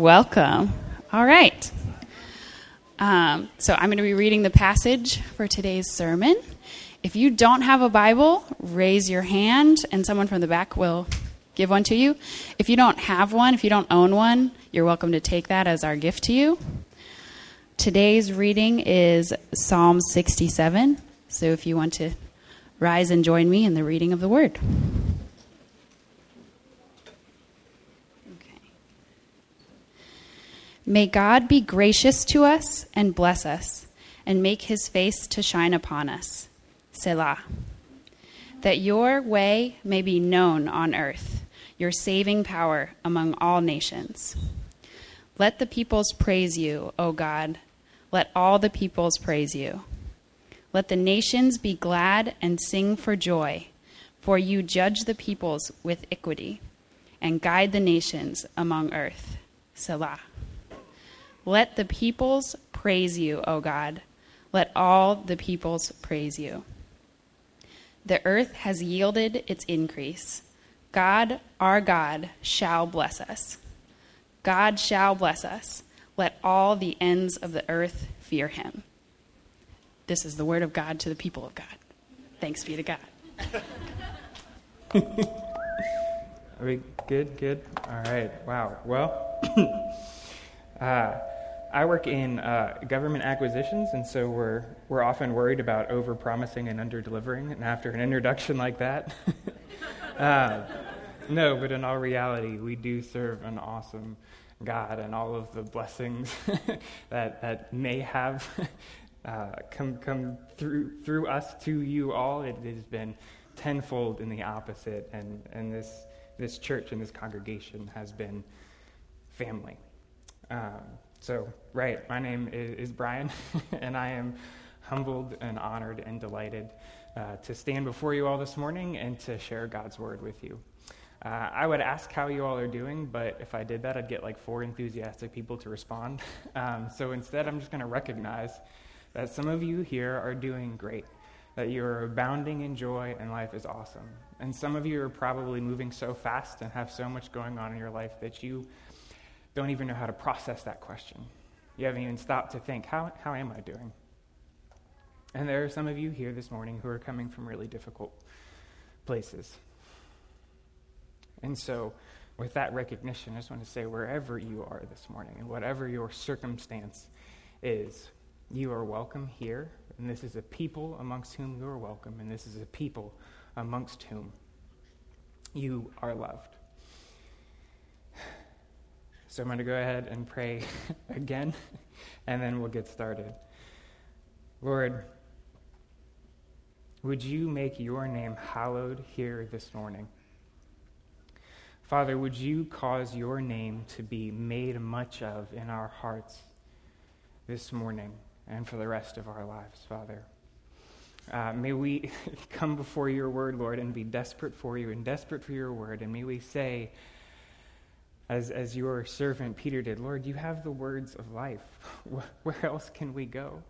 Welcome. All right. Um, so I'm going to be reading the passage for today's sermon. If you don't have a Bible, raise your hand, and someone from the back will give one to you. If you don't have one, if you don't own one, you're welcome to take that as our gift to you. Today's reading is Psalm 67. So if you want to rise and join me in the reading of the word. May God be gracious to us and bless us, and make his face to shine upon us. Selah. That your way may be known on earth, your saving power among all nations. Let the peoples praise you, O God. Let all the peoples praise you. Let the nations be glad and sing for joy, for you judge the peoples with equity and guide the nations among earth. Selah. Let the peoples praise you, O God. Let all the peoples praise you. The earth has yielded its increase. God, our God, shall bless us. God shall bless us. Let all the ends of the earth fear him. This is the word of God to the people of God. Thanks be to God. Are we good? Good? All right. Wow. Well, uh, I work in uh, government acquisitions, and so we're, we're often worried about over promising and under delivering. And after an introduction like that, uh, no, but in all reality, we do serve an awesome God, and all of the blessings that, that may have uh, come, come through, through us to you all, it has been tenfold in the opposite. And, and this, this church and this congregation has been family. Um, so, right, my name is, Brian, and I am humbled and honored and delighted uh, to stand before you all this morning and to share God's word with you. Uh, I would ask how you all are doing, but if I did that, I'd get like four enthusiastic people to respond. Um, so instead, I'm just going to recognize that some of you here are doing great, that you're abounding in joy and life is awesome. And some of you are probably moving so fast and have so much going on in your life that you don't even know how to process that question. You haven't even stopped to think, how, how am I doing? And there are some of you here this morning who are coming from really difficult places. And so, with that recognition, I just want to say wherever you are this morning and whatever your circumstance is, you are welcome here. And this is a people amongst whom you are welcome, and this is a people amongst whom you are loved. So I'm going to go ahead and pray again, and then we'll get started. Lord, would you make your name hallowed here this morning? Father, would you cause your name to be made much of in our hearts this morning and for the rest of our lives, Father? Uh, may we come before your word, Lord, and be desperate for you and desperate for your word. And may we say, as, as your servant Peter did, Lord, you have the words of life. Where else can we go?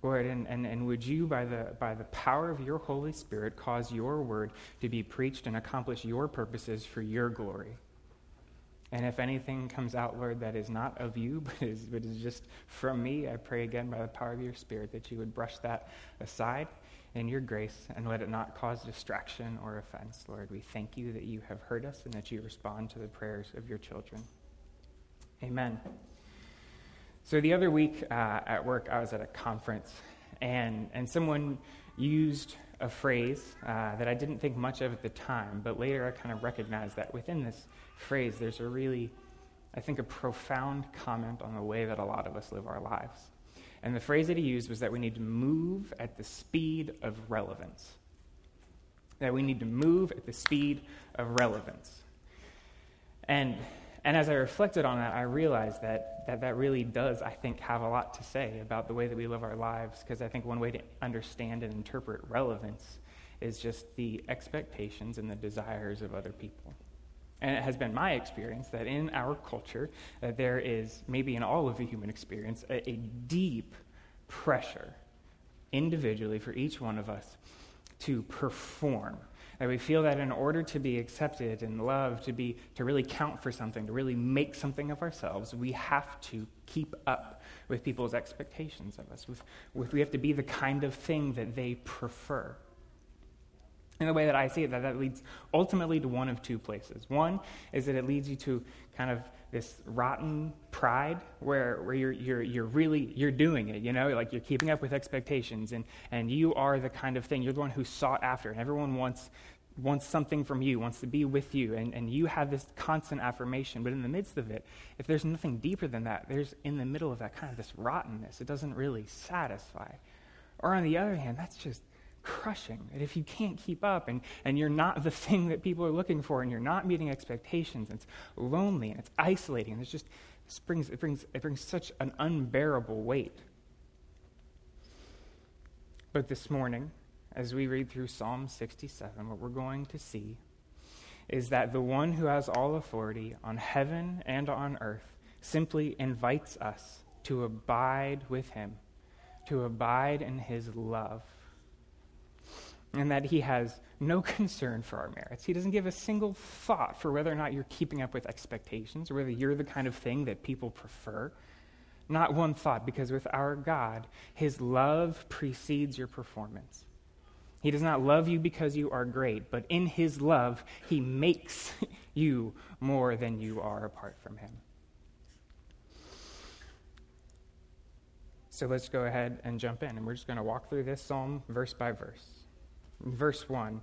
Lord, and, and, and would you, by the, by the power of your Holy Spirit, cause your word to be preached and accomplish your purposes for your glory? And if anything comes out, Lord, that is not of you, but is, but is just from me, I pray again by the power of your Spirit that you would brush that aside in your grace and let it not cause distraction or offense. Lord, we thank you that you have heard us and that you respond to the prayers of your children. Amen. So the other week uh, at work, I was at a conference, and, and someone used a phrase uh, that I didn't think much of at the time, but later I kind of recognized that within this phrase, there's a really, I think, a profound comment on the way that a lot of us live our lives. And the phrase that he used was that we need to move at the speed of relevance. That we need to move at the speed of relevance. And and as I reflected on that, I realized that, that that really does, I think, have a lot to say about the way that we live our lives, because I think one way to understand and interpret relevance is just the expectations and the desires of other people. And it has been my experience that in our culture, that there is, maybe in all of the human experience, a, a deep pressure individually for each one of us to perform That we feel that in order to be accepted and loved, to, be, to really count for something, to really make something of ourselves, we have to keep up with people's expectations of us. With, with, we have to be the kind of thing that they prefer. In the way that I see it, that, that leads ultimately to one of two places. One is that it leads you to kind of this rotten pride where, where you're, you're, you're really you're doing it you know? Like you're keeping up with expectations and, and you are the kind of thing you're the one who's sought after and everyone wants wants something from you wants to be with you and, and you have this constant affirmation. But in the midst of it if there's nothing deeper than that there's in the middle of that kind of this rottenness. It doesn't really satisfy. Or on the other hand that's just crushing. That if you can't keep up and, and you're not the thing that people are looking for and you're not meeting expectations, it's lonely and it's isolating, and it's just, brings, it, brings, it brings such an unbearable weight. But this morning, as we read through Psalm 67, what we're going to see is that the one who has all authority on heaven and on earth simply invites us to abide with him, to abide in his love and that he has no concern for our merits. He doesn't give a single thought for whether or not you're keeping up with expectations or whether you're the kind of thing that people prefer. Not one thought, because with our God, his love precedes your performance. He does not love you because you are great, but in his love, he makes you more than you are apart from him. So let's go ahead and jump in, and we're just going to walk through this psalm verse by verse verse 1,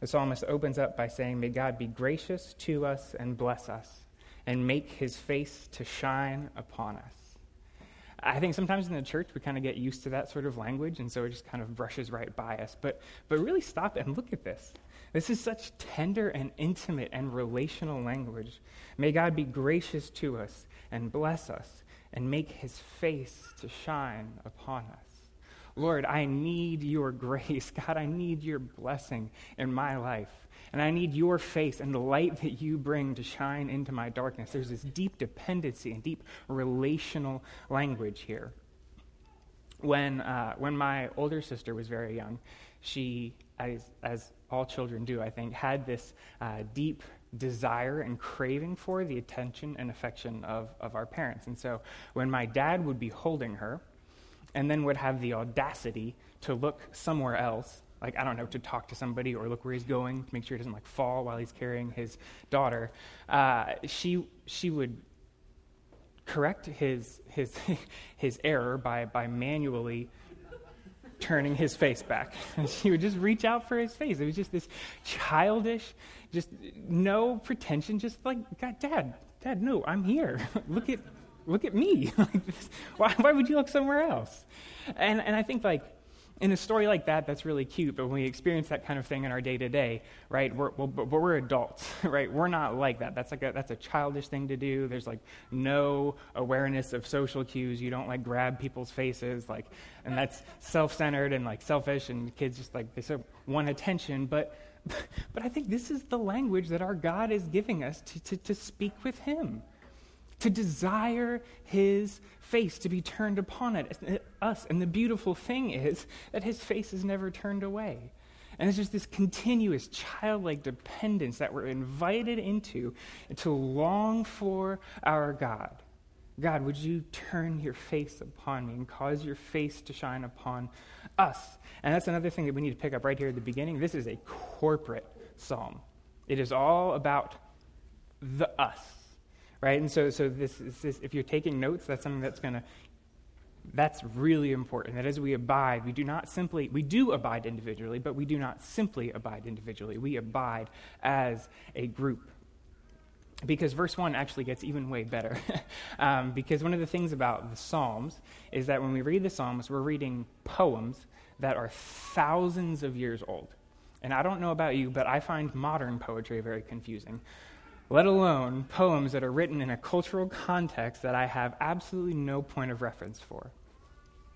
the psalmist opens up by saying, May God be gracious to us and bless us, and make his face to shine upon us. I think sometimes in the church we kind of get used to that sort of language, and so it just kind of brushes right by us. But, but really stop and look at this. This is such tender and intimate and relational language. May God be gracious to us and bless us and make his face to shine upon us. Lord, I need your grace. God, I need your blessing in my life. And I need your face and the light that you bring to shine into my darkness. There's this deep dependency and deep relational language here. When, uh, when my older sister was very young, she, as, as all children do, I think, had this uh, deep desire and craving for the attention and affection of, of our parents. And so when my dad would be holding her, and then would have the audacity to look somewhere else, like, I don't know, to talk to somebody or look where he's going to make sure he doesn't like fall while he's carrying his daughter, uh, she, she would correct his, his, his error by, by manually turning his face back. And she would just reach out for his face. It was just this childish, just no pretension, just like, God, Dad, Dad, no, I'm here. look at look at me. why, why would you look somewhere else? And, and I think, like, in a story like that, that's really cute, but when we experience that kind of thing in our day to day, right, we're, well, but we're adults, right? We're not like that. That's like a, that's a childish thing to do. There's like no awareness of social cues. You don't like grab people's faces, like, and that's self centered and like selfish, and kids just like, they so want attention. But, but I think this is the language that our God is giving us to, to, to speak with Him to desire his face to be turned upon it, us. And the beautiful thing is that his face is never turned away. And it's just this continuous childlike dependence that we're invited into to long for our God. God, would you turn your face upon me and cause your face to shine upon us? And that's another thing that we need to pick up right here at the beginning. This is a corporate psalm, it is all about the us right? And so, so this, this, if you're taking notes, that's something that's going to, that's really important. That as we abide, we do not simply, we do abide individually, but we do not simply abide individually. We abide as a group. Because verse 1 actually gets even way better. um, because one of the things about the Psalms is that when we read the Psalms, we're reading poems that are thousands of years old. And I don't know about you, but I find modern poetry very confusing let alone poems that are written in a cultural context that I have absolutely no point of reference for.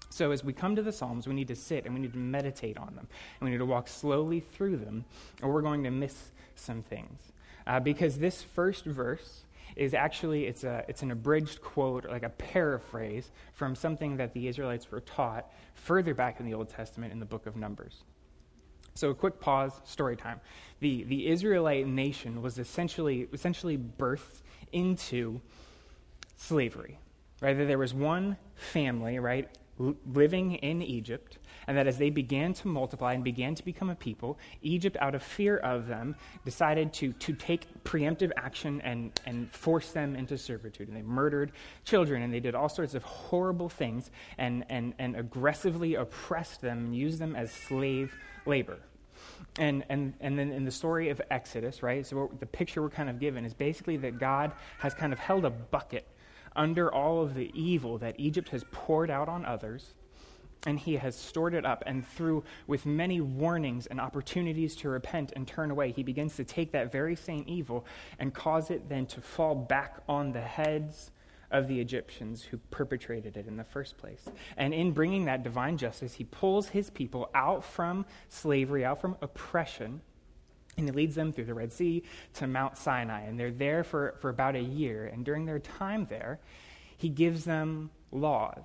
So, as we come to the Psalms, we need to sit and we need to meditate on them. And we need to walk slowly through them, or we're going to miss some things. Uh, because this first verse is actually it's, a, it's an abridged quote, or like a paraphrase from something that the Israelites were taught further back in the Old Testament in the book of Numbers. So, a quick pause, story time. The, the Israelite nation was essentially, essentially birthed into slavery. Right? That there was one family, right, living in Egypt, and that as they began to multiply and began to become a people, Egypt, out of fear of them, decided to, to take preemptive action and, and force them into servitude. And they murdered children, and they did all sorts of horrible things, and, and, and aggressively oppressed them and used them as slave labor. And, and, and then in the story of Exodus, right, so the picture we're kind of given is basically that God has kind of held a bucket under all of the evil that Egypt has poured out on others, and he has stored it up. And through, with many warnings and opportunities to repent and turn away, he begins to take that very same evil and cause it then to fall back on the heads of the Egyptians who perpetrated it in the first place. And in bringing that divine justice, he pulls his people out from slavery, out from oppression and he leads them through the Red Sea to Mount Sinai. And they're there for, for about a year. And during their time there, he gives them laws.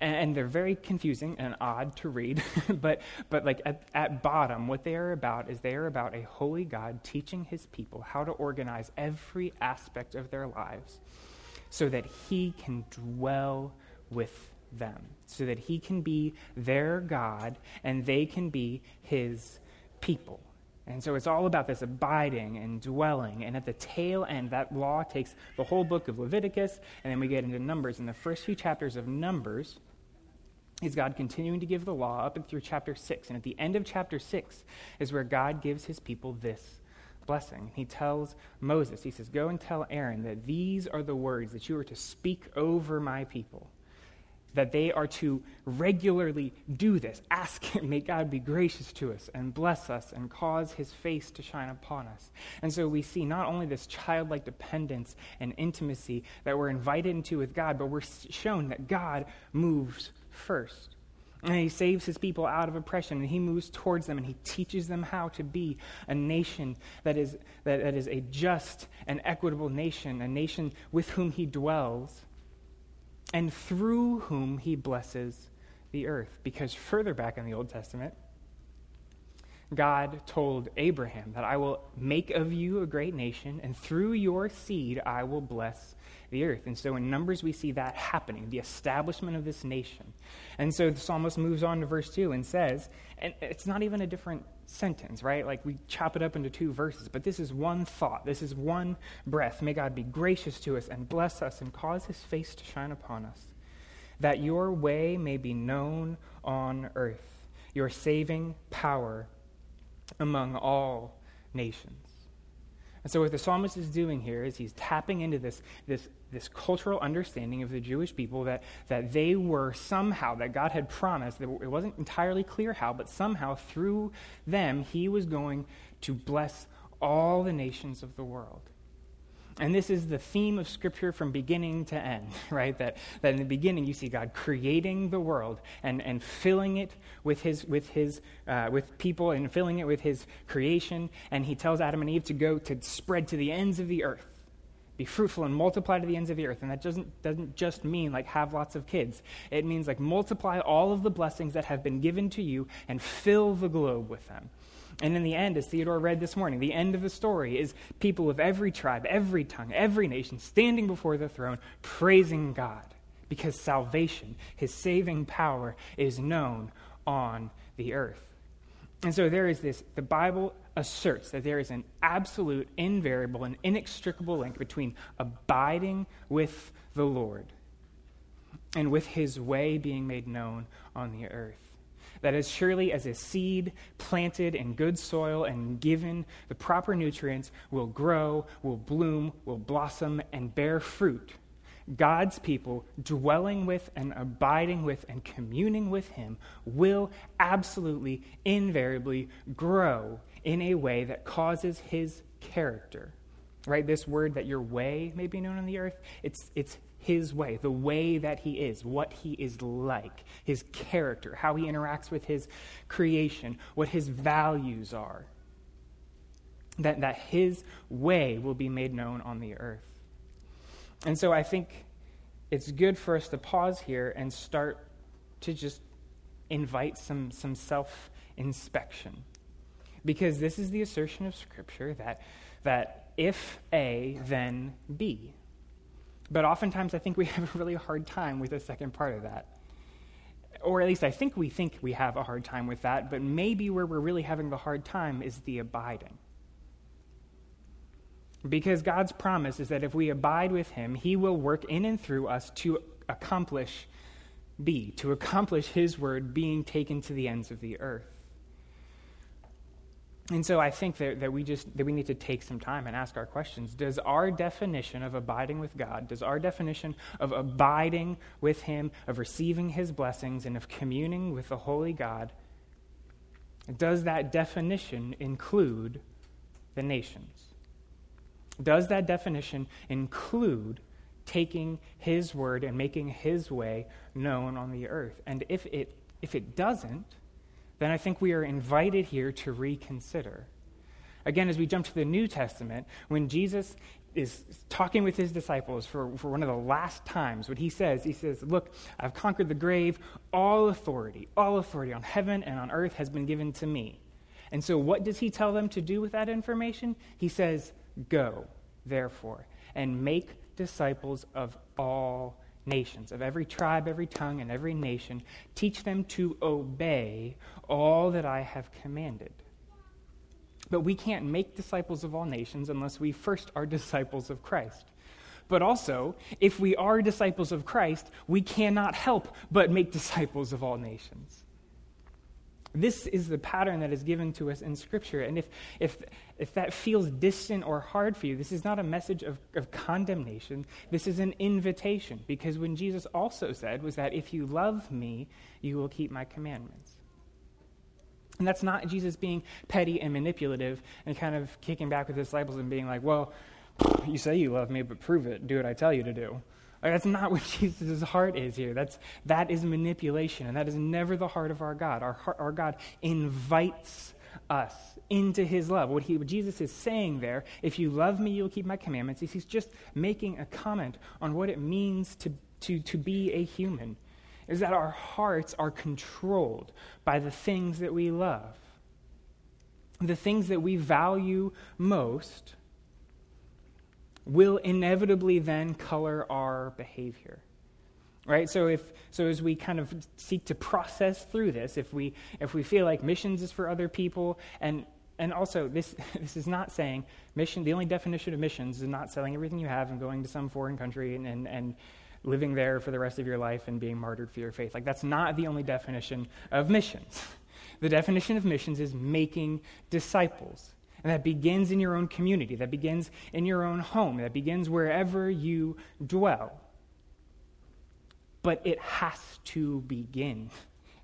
And they're very confusing and odd to read. but, but like at, at bottom, what they are about is they are about a holy God teaching his people how to organize every aspect of their lives so that he can dwell with them, so that he can be their God and they can be his people. And so it's all about this abiding and dwelling. And at the tail end, that law takes the whole book of Leviticus, and then we get into Numbers. In the first few chapters of Numbers, is God continuing to give the law up and through chapter 6. And at the end of chapter 6 is where God gives his people this blessing. He tells Moses, he says, Go and tell Aaron that these are the words that you are to speak over my people that they are to regularly do this. Ask Him, may God be gracious to us and bless us and cause His face to shine upon us. And so we see not only this childlike dependence and intimacy that we're invited into with God, but we're shown that God moves first. And he saves his people out of oppression, and he moves towards them, and he teaches them how to be a nation that is, that, that is a just and equitable nation, a nation with whom he dwells and through whom he blesses the earth. Because further back in the Old Testament, God told Abraham that I will make of you a great nation, and through your seed I will bless the earth. And so in Numbers, we see that happening, the establishment of this nation. And so the psalmist moves on to verse 2 and says, and it's not even a different sentence, right? Like we chop it up into two verses, but this is one thought. This is one breath. May God be gracious to us and bless us and cause his face to shine upon us, that your way may be known on earth, your saving power among all nations. And so, what the psalmist is doing here is he's tapping into this, this, this cultural understanding of the Jewish people that, that they were somehow, that God had promised, that it wasn't entirely clear how, but somehow through them, he was going to bless all the nations of the world. And this is the theme of Scripture from beginning to end, right? That, that in the beginning you see God creating the world and, and filling it with, his, with, his, uh, with people and filling it with His creation. And He tells Adam and Eve to go to spread to the ends of the earth. Be fruitful and multiply to the ends of the earth. And that doesn't, doesn't just mean like have lots of kids. It means like multiply all of the blessings that have been given to you and fill the globe with them. And in the end, as Theodore read this morning, the end of the story is people of every tribe, every tongue, every nation standing before the throne, praising God because salvation, his saving power, is known on the earth. And so there is this, the Bible asserts that there is an absolute, invariable, and inextricable link between abiding with the Lord and with his way being made known on the earth that as surely as a seed planted in good soil and given the proper nutrients will grow, will bloom, will blossom, and bear fruit, God's people dwelling with and abiding with and communing with Him will absolutely, invariably grow in a way that causes His character. Right? This word that your way may be known on the earth, it's, it's his way, the way that he is, what he is like, his character, how he interacts with his creation, what his values are. That, that his way will be made known on the earth. And so I think it's good for us to pause here and start to just invite some, some self inspection. Because this is the assertion of Scripture that, that if A, then B. But oftentimes I think we have a really hard time with the second part of that. Or at least I think we think we have a hard time with that, but maybe where we're really having the hard time is the abiding. Because God's promise is that if we abide with Him, He will work in and through us to accomplish B, to accomplish His word being taken to the ends of the earth. And so I think that, that we just that we need to take some time and ask our questions. Does our definition of abiding with God, does our definition of abiding with Him, of receiving His blessings, and of communing with the Holy God, does that definition include the nations? Does that definition include taking His word and making His way known on the earth? And if it, if it doesn't, then I think we are invited here to reconsider. Again, as we jump to the New Testament, when Jesus is talking with his disciples for, for one of the last times, what he says, he says, Look, I've conquered the grave. All authority, all authority on heaven and on earth has been given to me. And so, what does he tell them to do with that information? He says, Go, therefore, and make disciples of all nations, of every tribe, every tongue, and every nation. Teach them to obey all that I have commanded. But we can't make disciples of all nations unless we first are disciples of Christ. But also, if we are disciples of Christ, we cannot help but make disciples of all nations. This is the pattern that is given to us in Scripture. And if, if, if that feels distant or hard for you, this is not a message of, of condemnation. This is an invitation. Because when Jesus also said was that if you love me, you will keep my commandments. And that's not Jesus being petty and manipulative and kind of kicking back with his disciples and being like, well, you say you love me, but prove it. Do what I tell you to do. Like, that's not what Jesus' heart is here. That's, that is manipulation, and that is never the heart of our God. Our, heart, our God invites us into his love. What, he, what Jesus is saying there, if you love me, you'll keep my commandments, he's just making a comment on what it means to, to, to be a human, is that our hearts are controlled by the things that we love. The things that we value most will inevitably then color our behavior right so if so as we kind of seek to process through this if we if we feel like missions is for other people and and also this this is not saying mission the only definition of missions is not selling everything you have and going to some foreign country and and, and living there for the rest of your life and being martyred for your faith like that's not the only definition of missions the definition of missions is making disciples and that begins in your own community, that begins in your own home, that begins wherever you dwell. But it has to begin.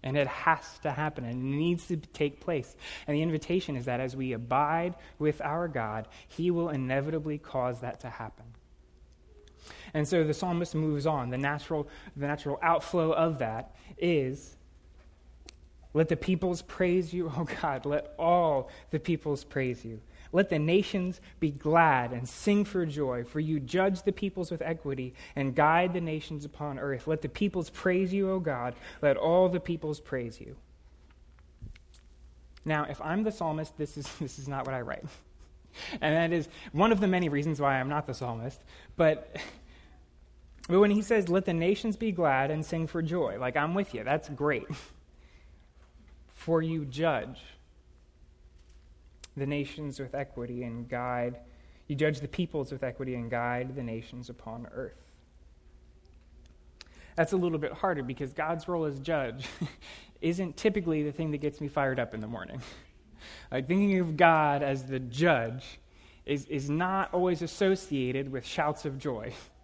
And it has to happen, and it needs to take place. And the invitation is that as we abide with our God, He will inevitably cause that to happen. And so the psalmist moves on. The natural, the natural outflow of that is let the peoples praise you, O oh, God. Let all the peoples praise you. Let the nations be glad and sing for joy, for you judge the peoples with equity and guide the nations upon earth. Let the peoples praise you, O God. Let all the peoples praise you. Now, if I'm the psalmist, this is, this is not what I write. And that is one of the many reasons why I'm not the psalmist. But, but when he says, Let the nations be glad and sing for joy, like I'm with you, that's great. For you judge the nations with equity and guide, you judge the peoples with equity and guide the nations upon earth. That's a little bit harder because God's role as judge isn't typically the thing that gets me fired up in the morning. Like thinking of God as the judge is, is not always associated with shouts of joy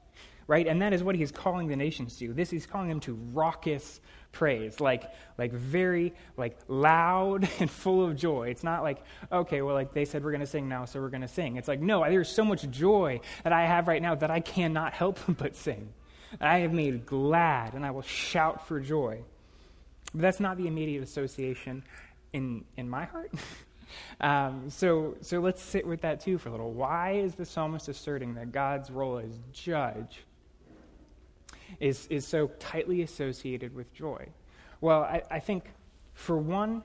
right? And that is what he's calling the nations to. This he's calling them to raucous praise, like like very like loud and full of joy. It's not like okay, well, like they said we're going to sing now, so we're going to sing. It's like no, there's so much joy that I have right now that I cannot help but sing. I have made glad, and I will shout for joy. But that's not the immediate association in in my heart. Um, so, so let's sit with that too for a little. Why is the psalmist asserting that God's role as judge is, is so tightly associated with joy? Well, I, I think for one,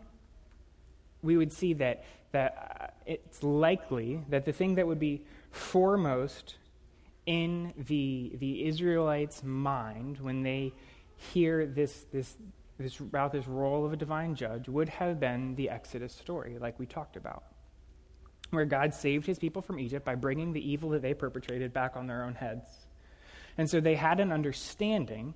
we would see that, that uh, it's likely that the thing that would be foremost in the, the Israelites' mind when they hear this, this, this, about this role of a divine judge would have been the Exodus story, like we talked about, where God saved his people from Egypt by bringing the evil that they perpetrated back on their own heads. And so they had an understanding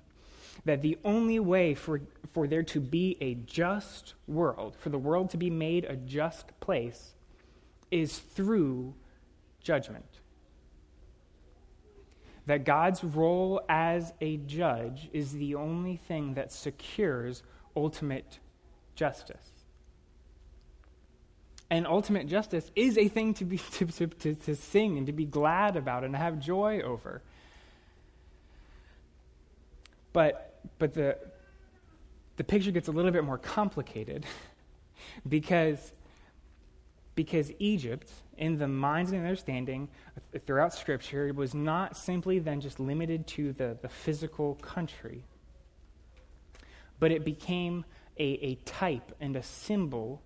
that the only way for, for there to be a just world, for the world to be made a just place, is through judgment that God's role as a judge is the only thing that secures ultimate justice. And ultimate justice is a thing to, be, to, to, to, sing and to be glad about and to have joy over. But, but the, the picture gets a little bit more complicated because, because Egypt in the minds and understanding throughout Scripture was not simply then just limited to the, the physical country, but it became a, a type and a symbol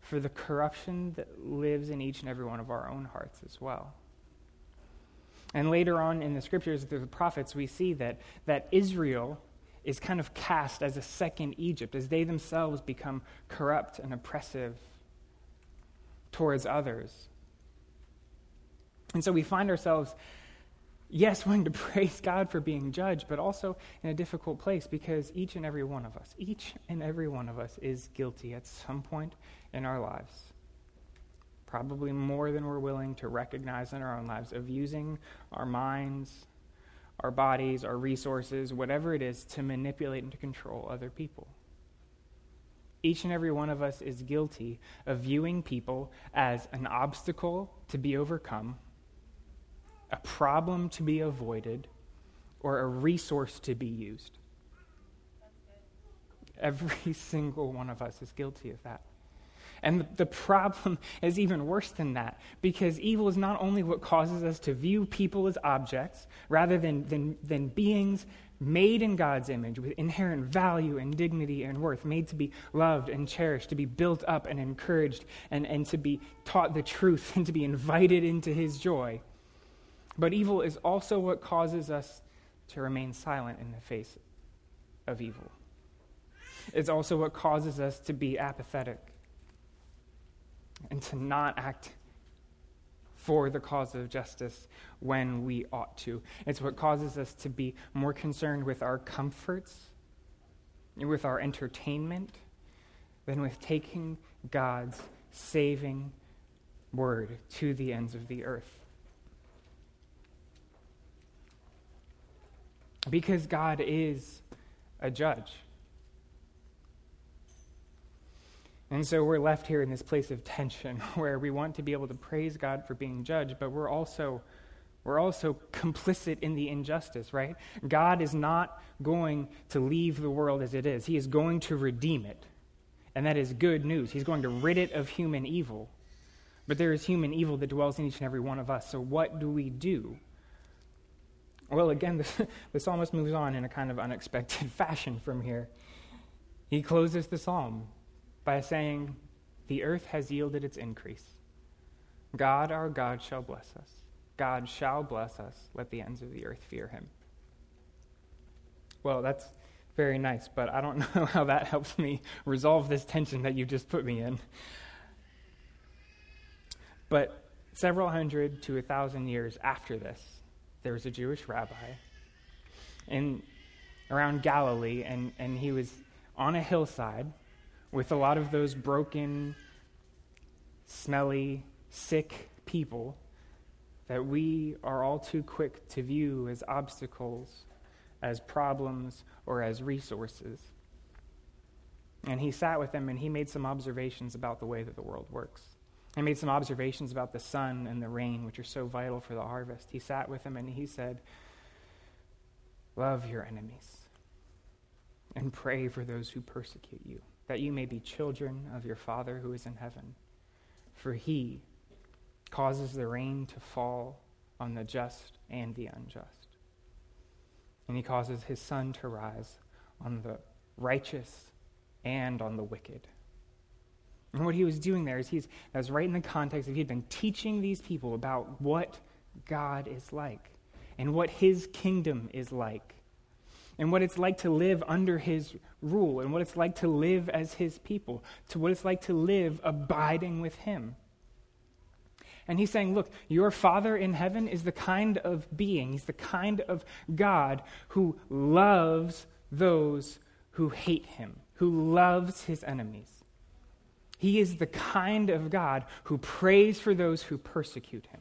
for the corruption that lives in each and every one of our own hearts as well. And later on in the scriptures, through the prophets, we see that, that Israel is kind of cast as a second Egypt, as they themselves become corrupt and oppressive towards others. And so we find ourselves, yes, wanting to praise God for being judged, but also in a difficult place because each and every one of us, each and every one of us is guilty at some point in our lives. Probably more than we're willing to recognize in our own lives, of using our minds, our bodies, our resources, whatever it is, to manipulate and to control other people. Each and every one of us is guilty of viewing people as an obstacle to be overcome a problem to be avoided, or a resource to be used. Every single one of us is guilty of that. And the problem is even worse than that, because evil is not only what causes us to view people as objects, rather than, than, than beings made in God's image with inherent value and dignity and worth, made to be loved and cherished, to be built up and encouraged, and, and to be taught the truth and to be invited into His joy. But evil is also what causes us to remain silent in the face of evil. It's also what causes us to be apathetic and to not act for the cause of justice when we ought to. It's what causes us to be more concerned with our comforts, with our entertainment, than with taking God's saving word to the ends of the earth. Because God is a judge. And so we're left here in this place of tension where we want to be able to praise God for being judged, but we're also we're also complicit in the injustice, right? God is not going to leave the world as it is. He is going to redeem it. And that is good news. He's going to rid it of human evil. But there is human evil that dwells in each and every one of us. So what do we do? Well, again, the, the psalmist moves on in a kind of unexpected fashion from here. He closes the psalm by saying, The earth has yielded its increase. God, our God, shall bless us. God shall bless us. Let the ends of the earth fear him. Well, that's very nice, but I don't know how that helps me resolve this tension that you just put me in. But several hundred to a thousand years after this, there was a Jewish rabbi in around Galilee, and, and he was on a hillside with a lot of those broken, smelly, sick people that we are all too quick to view as obstacles, as problems, or as resources. And he sat with them and he made some observations about the way that the world works. He made some observations about the sun and the rain, which are so vital for the harvest. He sat with them and he said, Love your enemies and pray for those who persecute you, that you may be children of your Father who is in heaven. For he causes the rain to fall on the just and the unjust. And he causes his sun to rise on the righteous and on the wicked. And what he was doing there is he's that's right in the context of he'd been teaching these people about what God is like and what his kingdom is like and what it's like to live under his rule and what it's like to live as his people, to what it's like to live abiding with him. And he's saying, Look, your Father in heaven is the kind of being, he's the kind of God who loves those who hate him, who loves his enemies. He is the kind of God who prays for those who persecute him.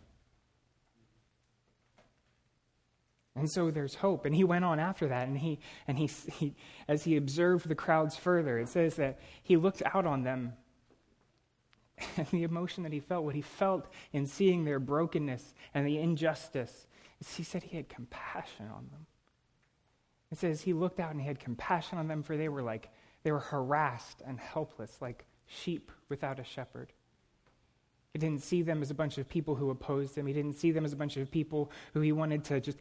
And so there's hope. And he went on after that, and he and he, he as he observed the crowds further, it says that he looked out on them. And the emotion that he felt, what he felt in seeing their brokenness and the injustice, he said he had compassion on them. It says he looked out and he had compassion on them, for they were like they were harassed and helpless, like sheep without a shepherd. He didn't see them as a bunch of people who opposed him. He didn't see them as a bunch of people who he wanted to just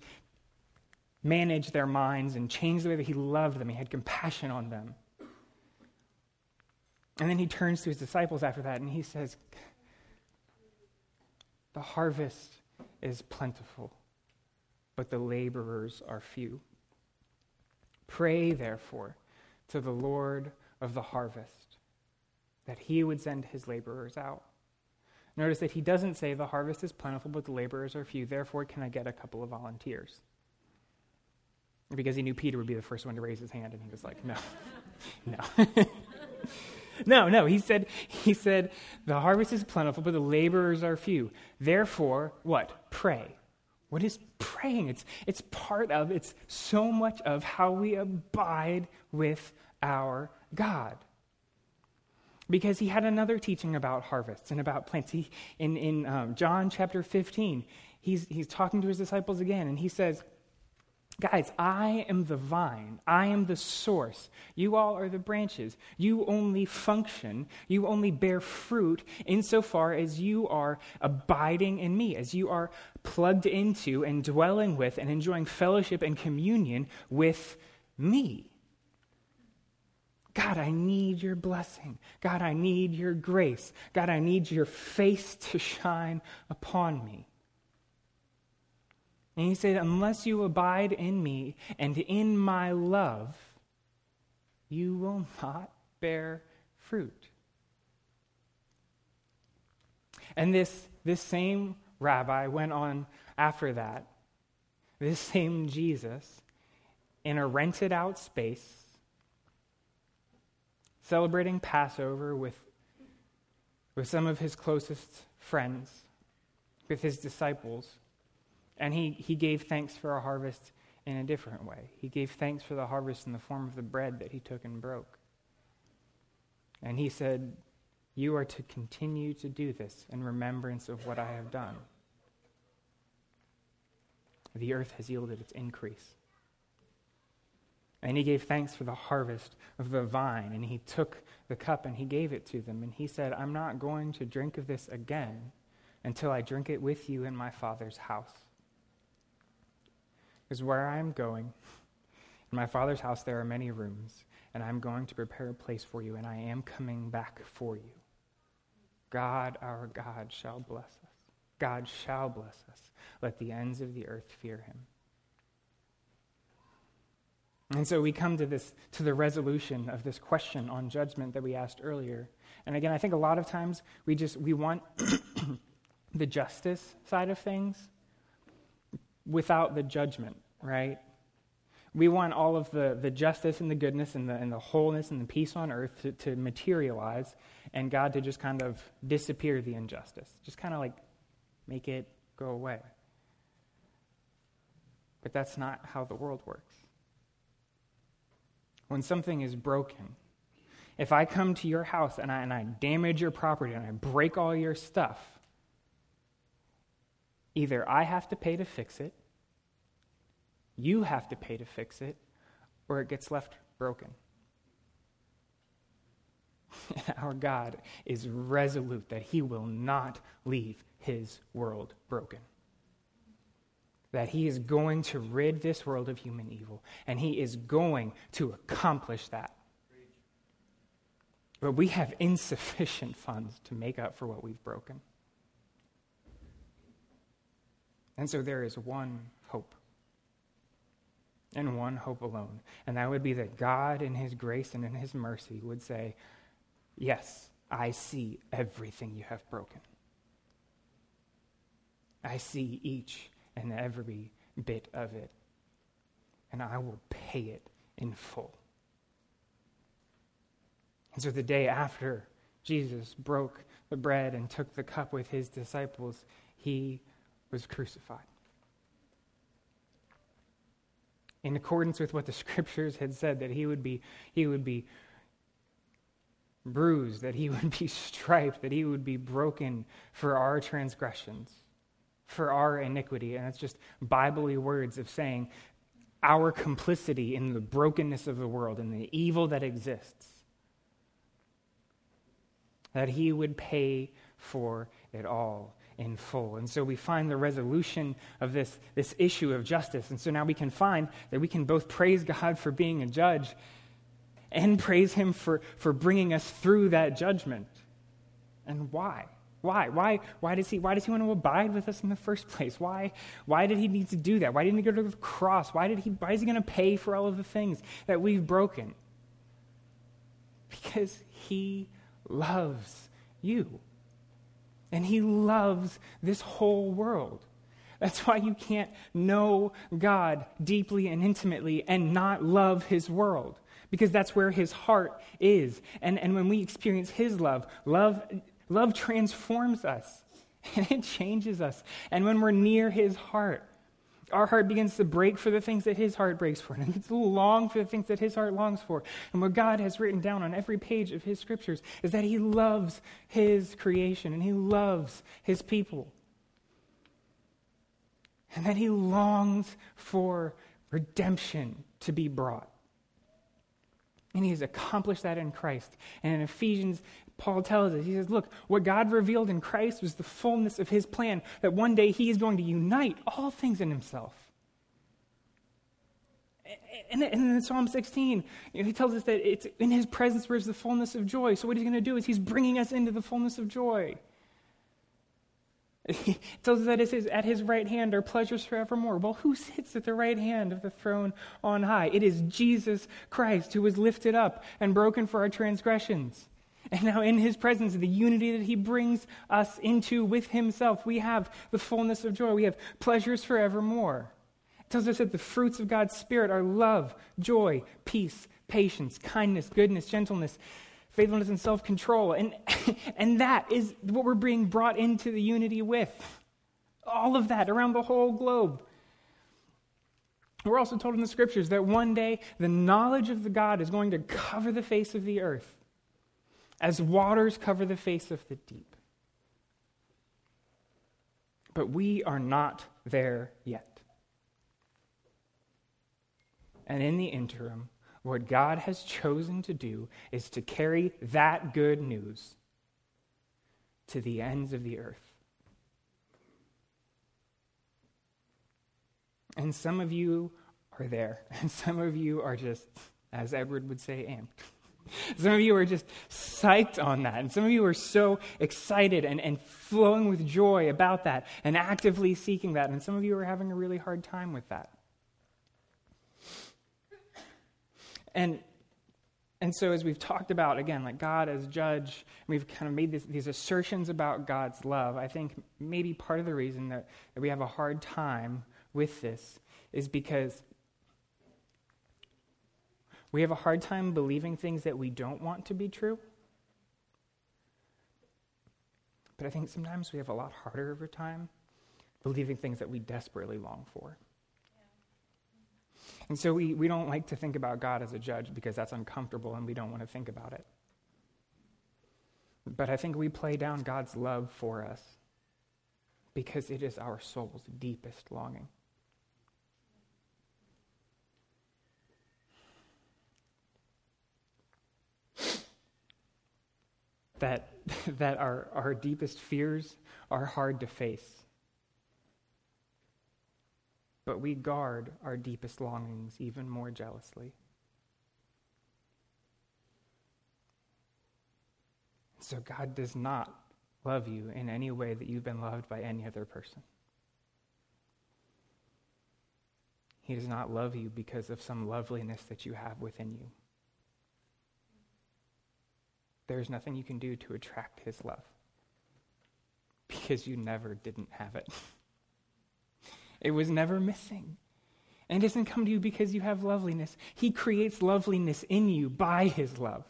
manage their minds and change the way that he loved them. He had compassion on them. And then he turns to his disciples after that and he says, The harvest is plentiful, but the laborers are few. Pray, therefore, to the Lord of the harvest that he would send his laborers out. Notice that he doesn't say the harvest is plentiful, but the laborers are few. Therefore, can I get a couple of volunteers? Because he knew Peter would be the first one to raise his hand, and he was like, no, no. no, no. He said, he said, the harvest is plentiful, but the laborers are few. Therefore, what? Pray. What is praying? It's, it's part of, it's so much of how we abide with our God because he had another teaching about harvests and about plants. He, in in um, John chapter 15, he's, he's talking to his disciples again, and he says, Guys, I am the vine. I am the source. You all are the branches. You only function, you only bear fruit insofar as you are abiding in me, as you are plugged into and dwelling with and enjoying fellowship and communion with me. God, I need your blessing. God, I need your grace. God, I need your face to shine upon me. And he said, Unless you abide in me and in my love, you will not bear fruit. And this, this same rabbi went on after that, this same Jesus, in a rented out space, celebrating Passover with, with some of his closest friends, with his disciples. And he, he gave thanks for a harvest in a different way. He gave thanks for the harvest in the form of the bread that he took and broke. And he said, You are to continue to do this in remembrance of what I have done. The earth has yielded its increase. And he gave thanks for the harvest of the vine. And he took the cup and he gave it to them. And he said, I'm not going to drink of this again until I drink it with you in my Father's house. Because where I am going, in my Father's house, there are many rooms. And I'm going to prepare a place for you. And I am coming back for you. God, our God, shall bless us. God shall bless us. Let the ends of the earth fear him. And so we come to this to the resolution of this question on judgment that we asked earlier. And again, I think a lot of times we just we want the justice side of things without the judgment, right? We want all of the, the justice and the goodness and the, and the wholeness and the peace on earth to, to materialize and God to just kind of disappear the injustice. Just kind of like make it go away. But that's not how the world works when something is broken. If I come to your house and I, and I damage your property and I break all your stuff, either I have to pay to fix it, you have to pay to fix it, or it gets left broken. Our God is resolute that He will not leave His world broken that he is going to rid this world of human evil, and he is going to accomplish that. But we have insufficient funds to make up for what we've broken. And so there is one hope. And one hope alone. And that would be that God, in His grace and in His mercy, would say, Yes, I see everything you have broken. I see each and every bit of it. And I will pay it in full. And so the day after Jesus broke the bread and took the cup with his disciples, he was crucified. In accordance with what the scriptures had said, that he would be, he would be bruised, that he would be striped, that he would be broken for our transgressions, for our iniquity. And it's just biblically words of saying our complicity in the brokenness of the world and the evil that exists. That he would pay for it all in full. And so we find the resolution of this, this issue of justice. And so now we can find that we can both praise God for being a judge and praise Him for, for bringing us through that judgment. And why? Why? Why, why, does he, why does he want to abide with us in the first place? Why, why did he need to do that? Why didn't he go to the cross? Why, did he, why is he going to pay for all of the things that we've broken? Because he loves you. And he loves this whole world. That's why you can't know God deeply and intimately and not love his world because that's where his heart is. And, and when we experience his love, love, love transforms us and it changes us. And when we're near his heart, our heart begins to break for the things that his heart breaks for, and it's long for the things that his heart longs for. And what God has written down on every page of his scriptures is that he loves his creation and he loves his people. And that he longs for redemption to be brought. And he has accomplished that in Christ. And in Ephesians, Paul tells us, he says, Look, what God revealed in Christ was the fullness of his plan, that one day he is going to unite all things in himself. And, in Psalm 16, he tells us that it's in his presence where is the fullness of joy. So, what he's going to do is he's bringing us into the fullness of joy. He tells us that it says, at his right hand are pleasures forevermore. Well, who sits at the right hand of the throne on high? It is Jesus Christ who was lifted up and broken for our transgressions. And now, in his presence, the unity that he brings us into with himself, we have the fullness of joy. We have pleasures forevermore. It tells us that the fruits of God's Spirit are love, joy, peace, patience, kindness, goodness, gentleness, faithfulness and self control. And, and that is what we're being brought into the unity with. All of that around the whole globe. We're also told in the scriptures that one day the knowledge of the God is going to cover the face of the earth as waters cover the face of the deep. But we are not there yet. And in the interim, what God has chosen to do is to carry that good news to the ends of the earth. And some of you are there, and some of you are just, as Edward would say, amped. Some of you are just psyched on that. And some of you are so excited and, and flowing with joy about that and actively seeking that. And some of you are having a really hard time with that. And and so, as we've talked about, again, like God as judge, we've kind of made this, these assertions about God's love. I think maybe part of the reason that, that we have a hard time with this is because we have a hard time believing things that we don't want to be true. But I think sometimes we have a lot harder over time believing things that we desperately long for. And so we, we don't like to think about God as a judge because that's uncomfortable and we don't want to think about it. But I think we play down God's love for us because it is our soul's deepest longing. That, that our, our deepest fears are hard to face but we guard our deepest longings even more jealously. So God does not love you in any way that you've been loved by any other person. He does not love you because of some loveliness that you have within you. There's nothing you can do to attract his love because you never didn't have it. It was never missing. And it doesn't come to you because you have loveliness. He creates loveliness in you by his love.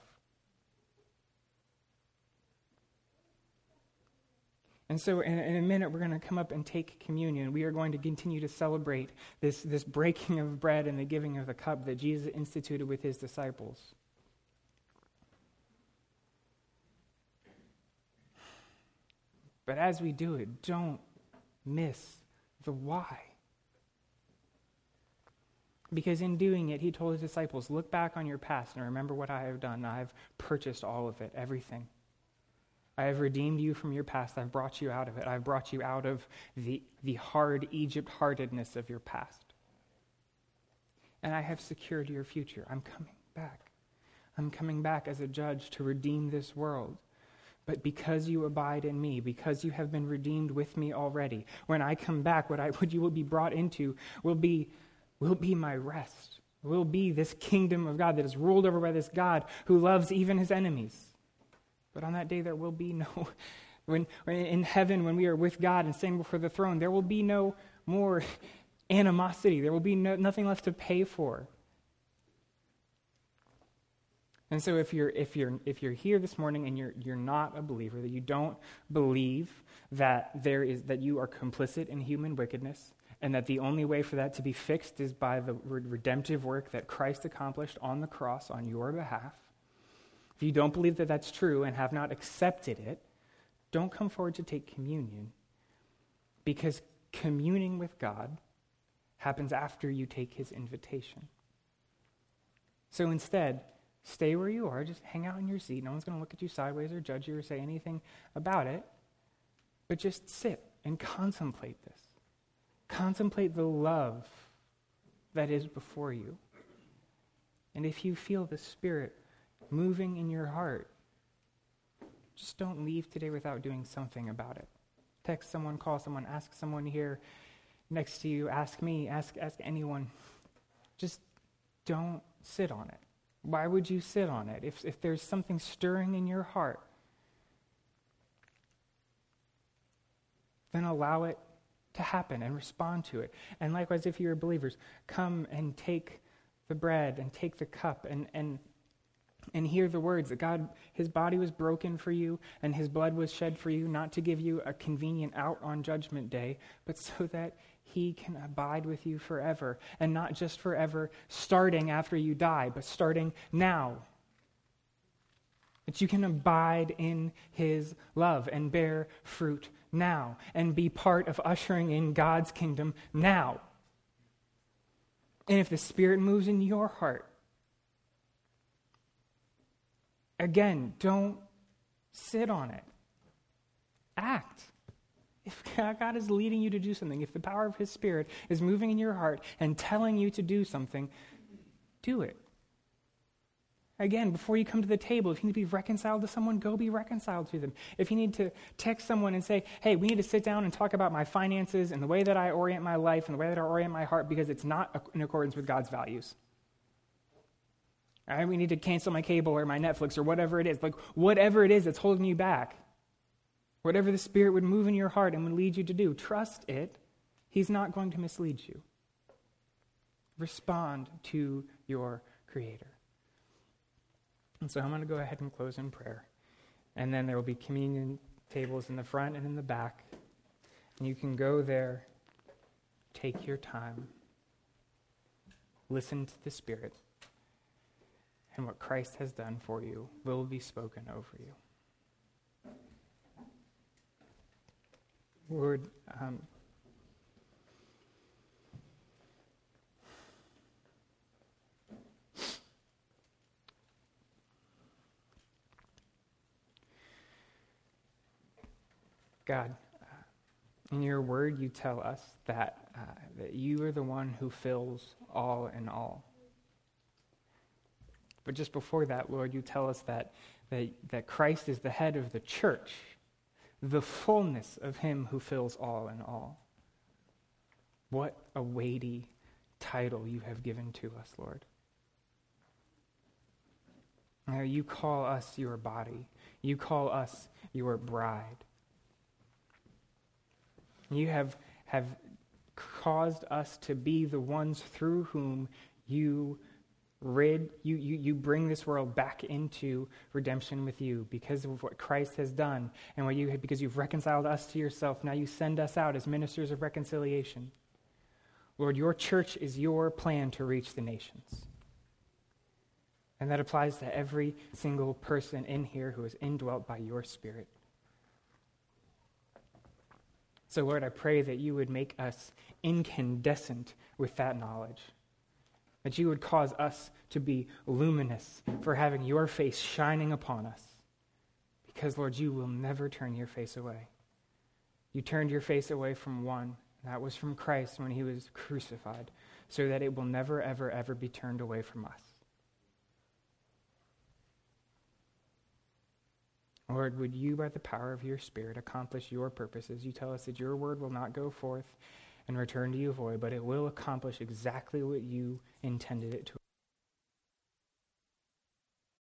And so, in, in, a minute, we're going to come up and take communion. We are going to continue to celebrate this, this breaking of bread and the giving of the cup that Jesus instituted with his disciples. But as we do it, don't miss the why. Because in doing it, he told his disciples, Look back on your past and remember what I have done. I've purchased all of it, everything. I have redeemed you from your past. I've brought you out of it. I've brought you out of the, the hard Egypt heartedness of your past. And I have secured your future. I'm coming back. I'm coming back as a judge to redeem this world. But because you abide in me, because you have been redeemed with me already, when I come back, what, I, what you will be brought into will be, will be my rest, will be this kingdom of God that is ruled over by this God who loves even his enemies. But on that day, there will be no, when, in heaven, when we are with God and standing before the throne, there will be no more animosity. There will be no, nothing left to pay for. And so if you're, if you're, if you're here this morning and you're, you're not a believer, that you don't believe that, there is, that you are complicit in human wickedness, and that the only way for that to be fixed is by the redemptive work that Christ accomplished on the cross on your behalf, if you don't believe that that's true and have not accepted it, don't come forward to take communion because communing with God happens after you take his invitation. So instead, Stay where you are. Just hang out in your seat. No one's going to look at you sideways or judge you or say anything about it. But just sit and contemplate this. Contemplate the love that is before you. And if you feel the Spirit moving in your heart, just don't leave today without doing something about it. Text someone, call someone, ask someone here next to you, ask me, ask, ask anyone. Just don't sit on it. Why would you sit on it? If, if there's something stirring in your heart, then allow it to happen and respond to it. And likewise, if you're believers, come and take the bread and take the cup and, and, and hear the words that God, His body was broken for you and His blood was shed for you, not to give you a convenient out on Judgment Day, but so that he can abide with you forever. And not just forever, starting after you die, but starting now. That you can abide in His love and bear fruit now and be part of ushering in God's kingdom now. And if the Spirit moves in your heart, again, don't sit on it. Act. If God is leading you to do something, if the power of His Spirit is moving in your heart and telling you to do something, do it. Again, before you come to the table, if you need to be reconciled to someone, go be reconciled to them. If you need to text someone and say, hey, we need to sit down and talk about my finances and the way that I orient my life and the way that I orient my heart because it's not in accordance with God's values. All right, we need to cancel my cable or my Netflix or whatever it is. Like, whatever it is that's holding you back. Whatever the Spirit would move in your heart and would lead you to do, trust it. He's not going to mislead you. Respond to your Creator. And so I'm going to go ahead and close in prayer. And then there will be communion tables in the front and in the back. And you can go there, take your time, listen to the Spirit, and what Christ has done for you will be spoken over you. Lord, um, God, uh, in your word, you tell us that, uh, that you are the one who fills all in all. But just before that, Lord, you tell us that, that, that Christ is the head of the church, the fullness of him who fills all in all. What a weighty title you have given to us, Lord. Now, you call us your body, you call us your bride. You have, have caused us to be the ones through whom you rid you, you, you bring this world back into redemption with you because of what christ has done and what you because you've reconciled us to yourself. Now you send us out as ministers of reconciliation. Lord your church is your plan to reach the nations. And that applies to every single person in here who is indwelt by your spirit. So, Lord, I pray that you would make us incandescent with that knowledge. That you would cause us to be luminous for having your face shining upon us. Because, Lord, you will never turn your face away. You turned your face away from one, that was from Christ when he was crucified, so that it will never, ever, ever be turned away from us. Lord, would you, by the power of your Spirit, accomplish your purposes? You tell us that your word will not go forth and return to you void, but it will accomplish exactly what you intended it to